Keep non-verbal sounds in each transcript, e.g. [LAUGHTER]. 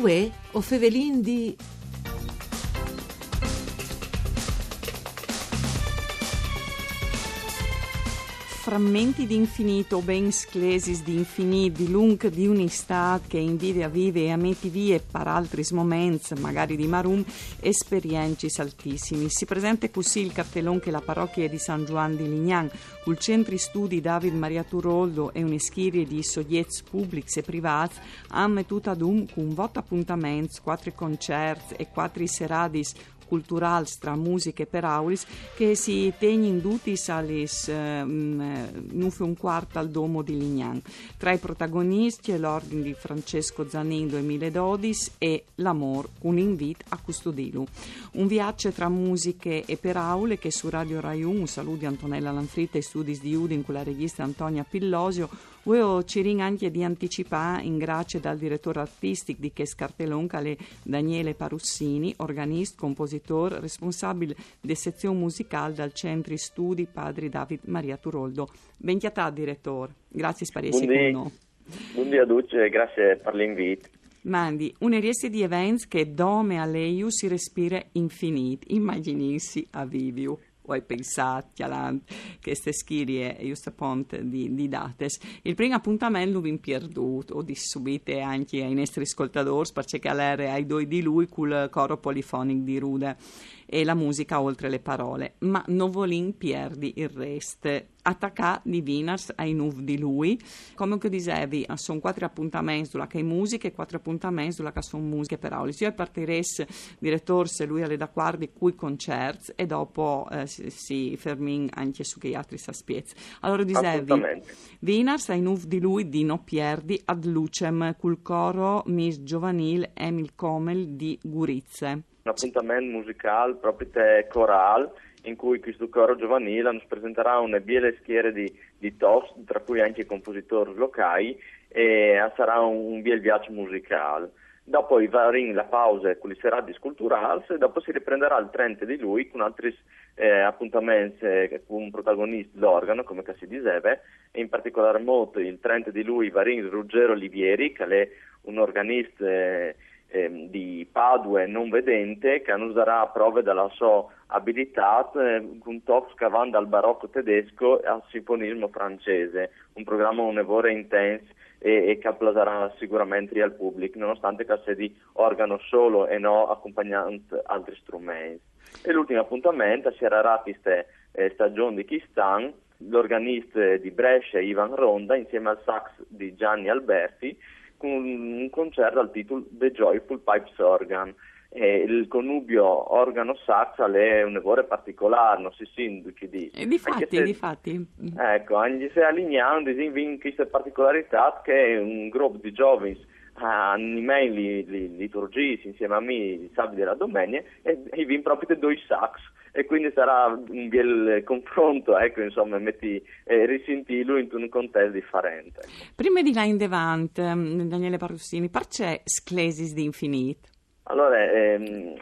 Uè, o fevelin di... frammenti di infinito, ben sclesis di infinit, di lung di un'istat che invidia vive e ameti vie per altri moments, magari di marum, esperienci altissimi. Si presenta così il cartellon che la parrocchia di San Juan di Lignan, col centri studi David Maria Turoldo e un'eschirie di soggetti pubblici e privati, hanno tutta ad un con vot appuntamenti, quattro concerti e quattro seradis cultural tra musiche per aulis che si tegni in dutis alis eh, nufe un quarto al domo di Lignan. Tra i protagonisti è l'ordine di Francesco Zanin 2012 e L'amor, un invito a custodilu. Un viaggio tra musiche e per aule che su Radio Rai 1, saluto di Antonella Lanfritta e studi di Udin con la regista Antonia Pillosio, Voglio ci anche di anticipare in grazia dal direttore artistico di Ches Cartelon, Daniele Parussini, organista, compositore, responsabile della sezione musicale dal Centri Studi Padri David Maria Turoldo. Benchiatà, direttore. Grazie essere con noi. Buongiorno a tutti e grazie per l'invito. Mandi, una riese di eventi che dome a lei si respira infinito. Immaginissi a Viviu poi pensati a queste schirie giusto ponte di, di dates. Il primo appuntamento l'ho perduto, o di subite anche ai nostri ascoltatori, perché all'era ai due di lui col coro polifonico di Rude e la musica oltre le parole, ma Novolin perdi il resto. Attacca di Vinars ai nuv di lui, come che dicevi, sono quattro appuntamenti sulla che musica e quattro appuntamenti sulla che sono musiche per auli. Io partirei direttore se lui alle da quarti cui concerti e dopo eh, si, si fermin anche su che altri saspiez. Allora dicevi, Vinars ai nuv di lui di no perdi ad lucem col coro Miss Giovanil Emil Comel di Gurizze un appuntamento musicale proprio corale in cui questo coro giovanile ci presenterà una biele schiere di, di toast, tra cui anche compositori locali, e sarà un, un bel viaggio musicale. Dopo i vari la pausa con le serate culturali e dopo si riprenderà il 30 di lui con altri eh, appuntamenti eh, con un protagonista l'organo, come si diceva, e in particolar modo il 30 di lui Varin Ruggero Olivieri, che è un organista eh, eh, di Padue non vedente che userà prove della sua abilità eh, un top scavando dal barocco tedesco al sinfonismo francese, un programma un'evore intenso e, e che applauderà sicuramente al pubblico, nonostante che sia di organo solo e no accompagnante altri strumenti. E l'ultimo appuntamento sarà questa eh, stagione di Kistan, l'organista di Brescia Ivan Ronda insieme al sax di Gianni Alberti un concerto al titolo The Joyful Pipes Organ. E il connubio organo-sax è un evore particolare, non si sinduci di. E di fatti, se, di fatti. Ecco, anche se allineando in questa particolarità che è un gruppo di giovani animei li, li, liturgisi insieme a me il sabato della domenica e, e vi proprio due sax e quindi sarà un bel confronto, ecco, insomma, metti, eh, risentirlo in un contesto differente. Prima di là in Devant, mm, Daniele Parussini, perché Sclesis di Infinite? Allora, ehm,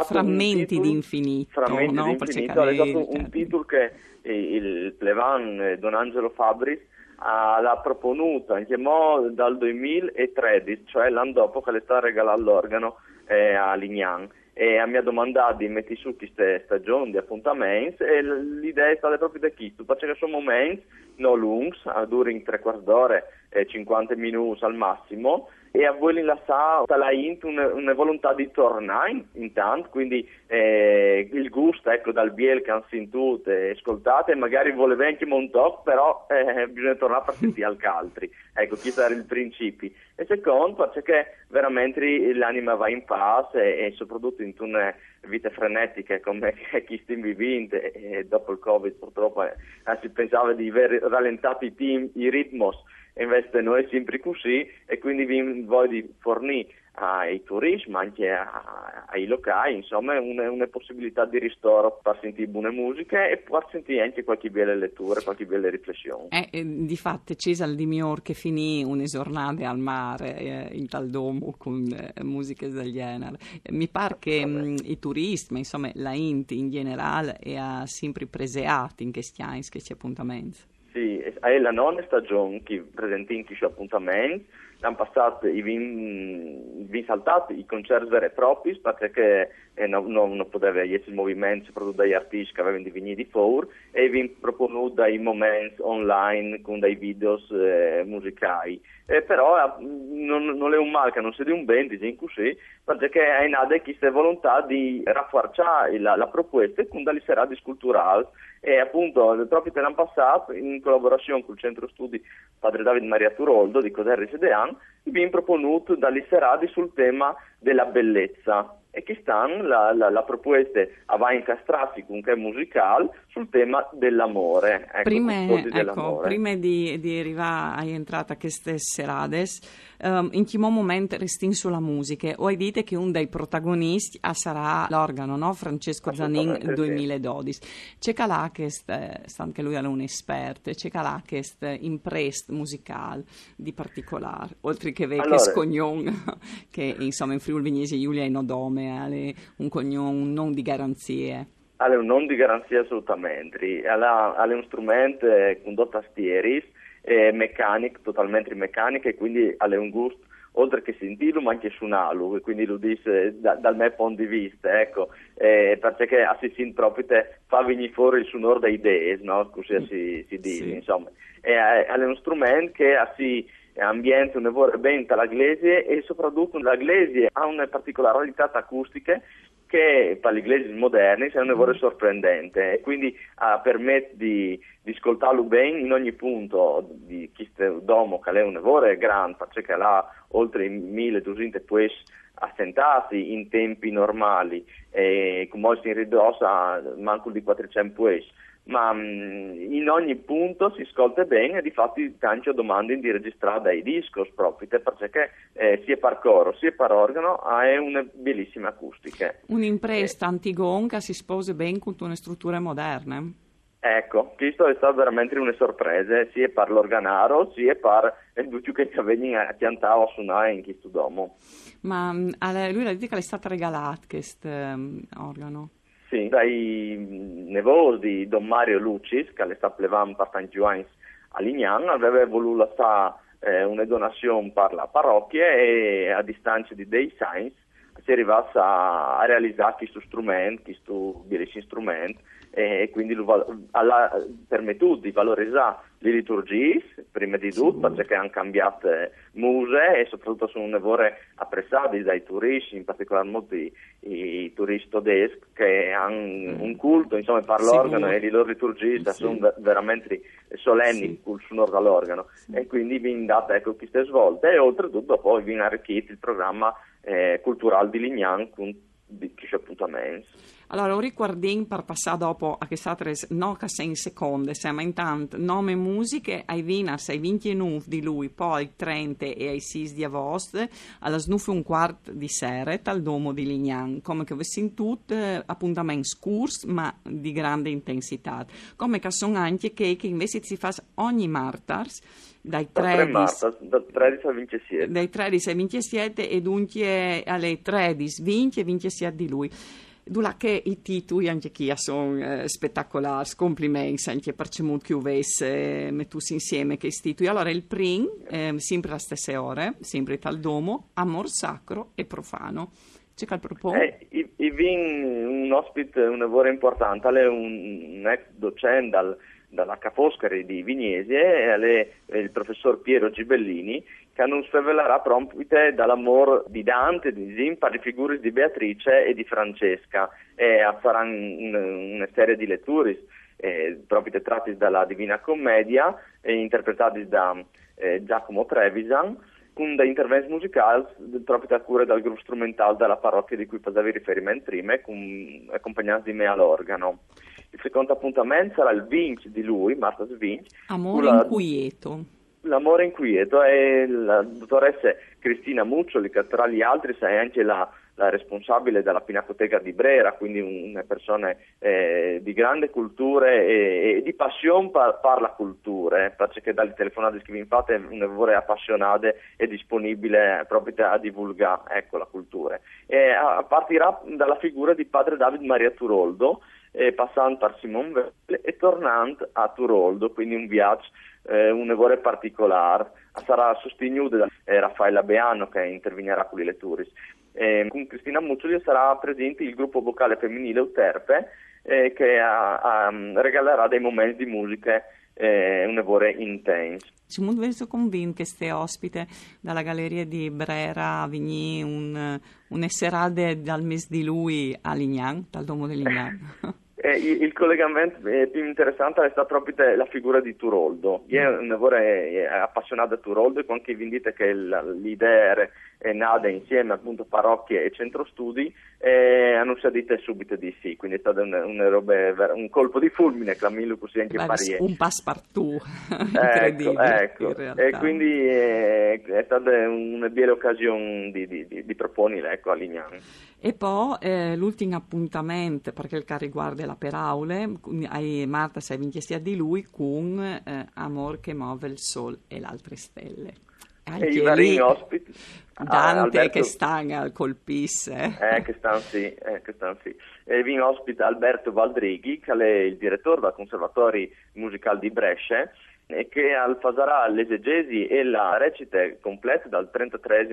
frammenti titolo, di infinito. Frammenti no? di infinito, è stato un titolo che il Plevan eh, Don Angelo Fabris l'ha proponuta anche dal 2013, cioè l'anno dopo che le sta regalando l'organo eh, a Lignan e mi ha domandato di mettere su queste stagioni di appuntamenti e l'idea è stata proprio da questo, perché sono momenti non lunghi, durano tre quarti d'ora e 50 minuti al massimo e a voi la sa la int una, una, volontà di tornare intanto, quindi eh, il gusto ecco dal biel che hanno sentito e ascoltate, magari voleva anche talk, però eh, bisogna tornare a sentire [LAUGHS] al altri. Ecco, questo era il principio. E secondo, perché veramente l'anima va in pace e, e soprattutto in una vita frenetica come [LAUGHS] chi sta vivendo e dopo il Covid purtroppo eh, si pensava di aver rallentato i, team, i ritmos invece noi sempre così e quindi vi voglio fornire ai turisti ma anche ai locali insomma una, una, possibilità di ristoro per sentire buone musiche e per sentire anche qualche bella lettura qualche bella riflessione. Eh, eh, di fatto Cesare di Mior che finì un'esornate al mare eh, in tal domo con eh, musiche del genere. Mi pare che mh, mm, i turisti ma insomma la Inti in generale è sempre preseati in questi che c'è appuntamenti sì, è la nona stagione che presenta in questi appuntamenti l'anno passato i vin, vin saltati i concerti veri e propri perché eh, non, non, non poteva essere il movimento soprattutto dagli artisti che avevano di venire di fuori e vi proponuto dai momenti online con dei video eh, musicali. Eh, però eh, non, non, è un male che non sia di un bene diciamo così perché è nata questa volontà di rafforzare la, la proposta con delle serate sculturali e appunto proprio l'anno passato in collaborazione con il centro studi Padre Davide Maria Turoldo di Coderri Sedean abbiamo proponuto dalle serate sul tema della bellezza e che stanno la, la, la proposta a incastrarsi con che musicale sul tema dell'amore. Ecco, prima, ecco, prima di, di, arrivare a queste serate, um, in che momento resti sulla musica? O dite che uno dei protagonisti ah, sarà l'organo, no? Francesco Zanin 2012. Sì. C'è calà che, anche lui è un esperto, c'è calà che imprest musicale di particolare, oltre che vecchio allora, scognon, [LAUGHS] che insomma in Friuli Vignesi Giulia è Nodome come un cognome non di garanzie? È un non di garanzie assolutamente, è un strumento con due tastieri, è meccanico, totalmente meccanico e quindi ha un gusto oltre che sentito ma anche suonarlo, quindi lo dice da, dal mio punto di vista, ecco, eh, perché si sente proprio te fa venire fuori il suono delle idee, no? così si, si dice, sì. insomma, è, è, un strumento che si ambiente un lavoro ben la glese e soprattutto la glese ha una particolarità acustica che per gli inglesi moderni è un lavoro sorprendente. E quindi ah, permette di, di ascoltarlo bene in ogni punto di questo domo che è un lavoro grande perché ha oltre 1200 poesi assentati in tempi normali. E come si ridossa manco di 400 poesi ma mh, mm, in ogni punto si ascolta bene e di fatti tanto domande di registrare dai discos proprio perché eh, sia per coro sia per organo ha una bellissima acustica. Un'impresa eh. antigonca si sposa bene con una struttura moderna. Ecco, questo è stato veramente una sorpresa sia per l'organaro sia per tutti che vengono a piantare a suonare in questo domo. Ma mm, lui la dice che è stata regalata questo um, organo? Sì, dai nevò di Don Mario Lucis, che le plevam per tanti anni a Lignan, aveva voluto fare eh, una donazione per la parrocchia e a distanza di dei Sainz si è arrivato a, a realizzare questo strumento, questo strumento e quindi ha permesso di valorizzare le liturgie, prima di tutto, perché hanno cambiato muse e soprattutto sono lavori apprezzati dai turisti, in particolar modo i, i turisti tedeschi che hanno mm. un culto, insomma, per l'organo sì, e le loro liturgie sì. sono veramente solenni sì. col suono dall'organo e quindi viene data ecco, queste svolte e oltretutto poi viene arricchito il programma eh, culturale di Lignan con di questi appuntamenti. Allora, un riguardin per passare dopo a queste altre no che sei in seconde, ma intanto nome musiche ai vinas ai 29 di lui, poi 30 e ai 6 di agosto, alla snuffe un quarto di sera al domo di Lignan, come che avessi tutte appuntamenti scurs ma di grande intensità, come che sono anche che, che invece si fa ogni martars dai 13, marzo, dal 13 al 27 dai 13 al 27 e dunque alle 13 20 e 27 di lui Dula che i titoli anche qui sono eh, spettacolari, complimenti anche per ciò che avesse messo insieme che titoli. Allora il prim, eh, sempre alle stesse ore, sempre tal domo, amor sacro e profano. C'è che propone? Eh, i, i vin un ospite, un lavoro importante, è un, un ex docente dal dall'H Foscari di Vignesi e il professor Piero Gibellini che non svelerà proprio dall'amore di Dante, di Zimpa, di figure di Beatrice e di Francesca e faranno una serie di letture eh, proprio tratti dalla Divina Commedia e interpretati da eh, Giacomo Trevisan con dei interventi musicali proprio a cura del gruppo strumentale della parrocchia di cui facevi riferimento prima, con, accompagnati di me all'organo. Il secondo appuntamento sarà il Vinci di lui, Marta Svinci. Amore la, inquieto. L'amore inquieto è la dottoressa Cristina Muccioli, che tra gli altri è anche la, la responsabile della Pinacoteca di Brera, quindi una persona eh, di grande cultura e, e, di passione per, per la cultura, eh, perché dalle telefonate che vi fate un lavoro appassionato e disponibile proprio a divulgare ecco, la cultura. E, a, partirà dalla figura di padre David Maria Turoldo, eh, passando per Simon Velle e tornando a Turoldo, quindi un viaggio eh, un evore particolare. Sarà sostenuto da eh, Raffaella Beano che intervenerà con le. Eh, con Cristina Muccioli sarà presente il gruppo vocale femminile Uterpe eh, che a, a, regalerà dei momenti di musica eh, un evore intenso. Sono molto convinto che ste ospite dalla galleria di Brera a Vigny un, un esserade dal mese di lui a Lignan, dal domo di Lignan. [LAUGHS] Eh, il collegamento eh, più interessante è stata proprio la figura di Turoldo. Io mm. è appassionato di Turoldo e anche vi dite che l'idea è nata insieme appunto parrocchie e centro studi e hanno detto subito di sì, quindi è stato un, un, robe, un colpo di fulmine, clamillo così anche Beh, Paris. Un passepartout [LAUGHS] ecco, ecco. e quindi è, eh, è stata una bella occasione di, di, di, di proporre ecco, a Lignano. E poi eh, l'ultimo appuntamento, perché il riguarda la Peraule, Marta sei vinchiestia di lui con eh, Amor che muove il sol e le altre stelle. Anche e i vari ospiti. Dante Alberto, che sta colpisse. Eh, che stanno sì, eh, che stanno sì. E vi ospita Alberto Valdrighi, che è il direttore del Conservatori Musicale di Brescia e che farà l'esegesi e la recita completa dal 33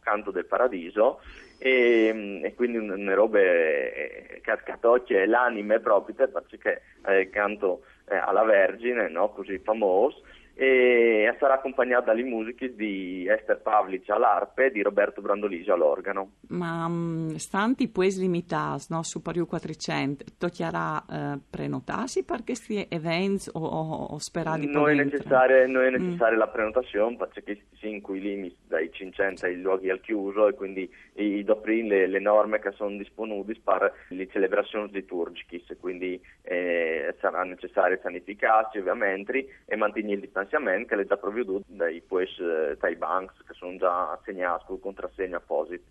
canto del Paradiso e, e quindi una roba eh, cascatocchia e l'anime proprio perché è il canto eh, alla Vergine, no? così famoso e sarà accompagnata dalle musiche di Esther Pavlic all'arpe e di Roberto Brandolisi all'organo. Ma um, stanti pues limitati, no, su Pariu 400, toccherà uh, prenotarsi per questi eventi o, o, o sperare non è, necessaria, non è necessaria mm. la prenotazione perché si incui limiti dai 500 ai luoghi al chiuso e quindi i, doprin le, le, norme che sono disponibili per le celebrazioni liturgiche, quindi eh, sarà necessario sanificarsi ovviamente e mantenere il distanziamento finanziamento che è già provveduto dai, pues, eh, dai banks che sono già assegnati con contrassegno apposito.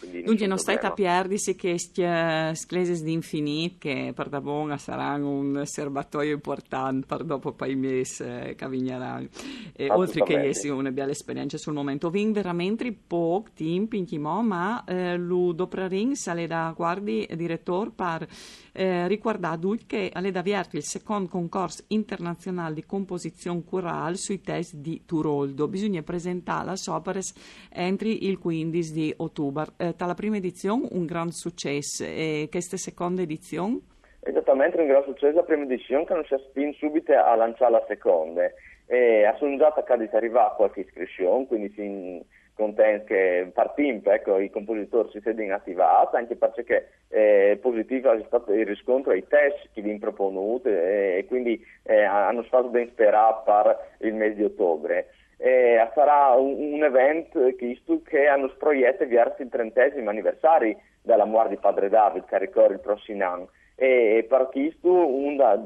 Quindi non stai a perdersi che queste sclesi di infinito che per da buona saranno un serbatoio importante per dopo poi mesi eh, che vigneranno. E oltre che essere una bella esperienza sul momento. Vin veramente poco tempo in chimo, ma eh, lo dopraring sale da guardi direttore per eh, riguardare che alle da avviato il secondo concorso internazionale di composizione corale sui test di Turoldo. Bisogna presentare la opere entro il 15 di ottobre. Eh, dalla prima edizione un gran successo e questa seconda edizione? Esattamente, un gran successo la prima edizione che non si spinto subito a lanciare la seconda. E a sono già di arrivare qualche iscrizione, quindi si contenti che partimp, ecco, i compositori si sono attivati, anche perché positivo è stato il riscontro ai test che vi proponute eh, e quindi eh, hanno fatto ben sperare per il mese di ottobre. Eh, sarà un, un evento che, hanno proiettato verso il trentesimo anniversario della morte di Padre David, che ricorre il prossimo anno e per questo uno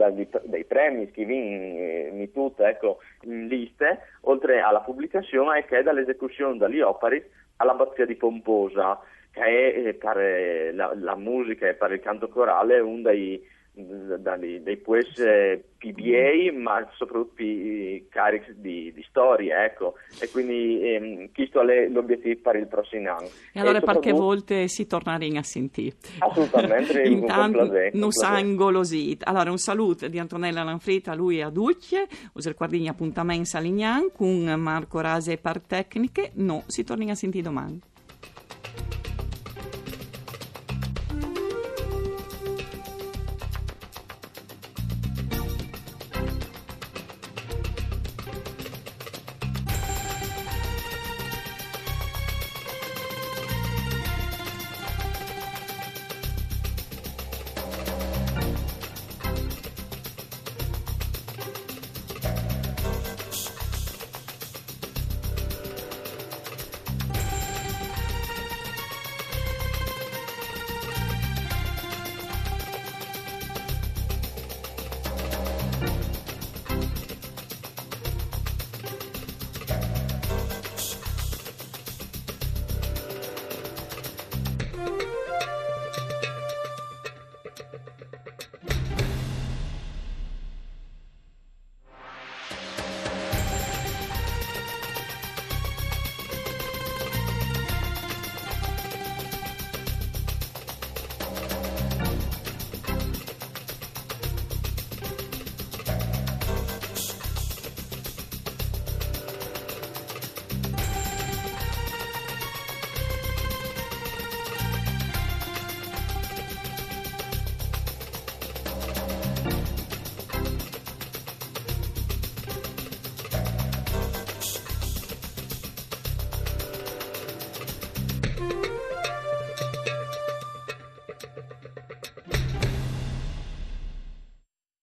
dei premi che viene eh, tutto ecco, in liste, oltre alla pubblicazione, è che dall'esecuzione dagli operi all'abbazia di Pomposa, che è eh, per la, la, musica e per il canto corale uno dei dai, dei pues PBA ma soprattutto carichi di, di storie ecco. E quindi ehm, questo è l'obiettivo per il prossimo anno e allora e perché volte si tornerà a sentire assolutamente [LAUGHS] intanto non sangolosì allora un saluto di Antonella Lanfrita lui a Ducce usa il quadrigno appuntamento a Lignan con Marco Rase per tecniche. No si torna a sentire domani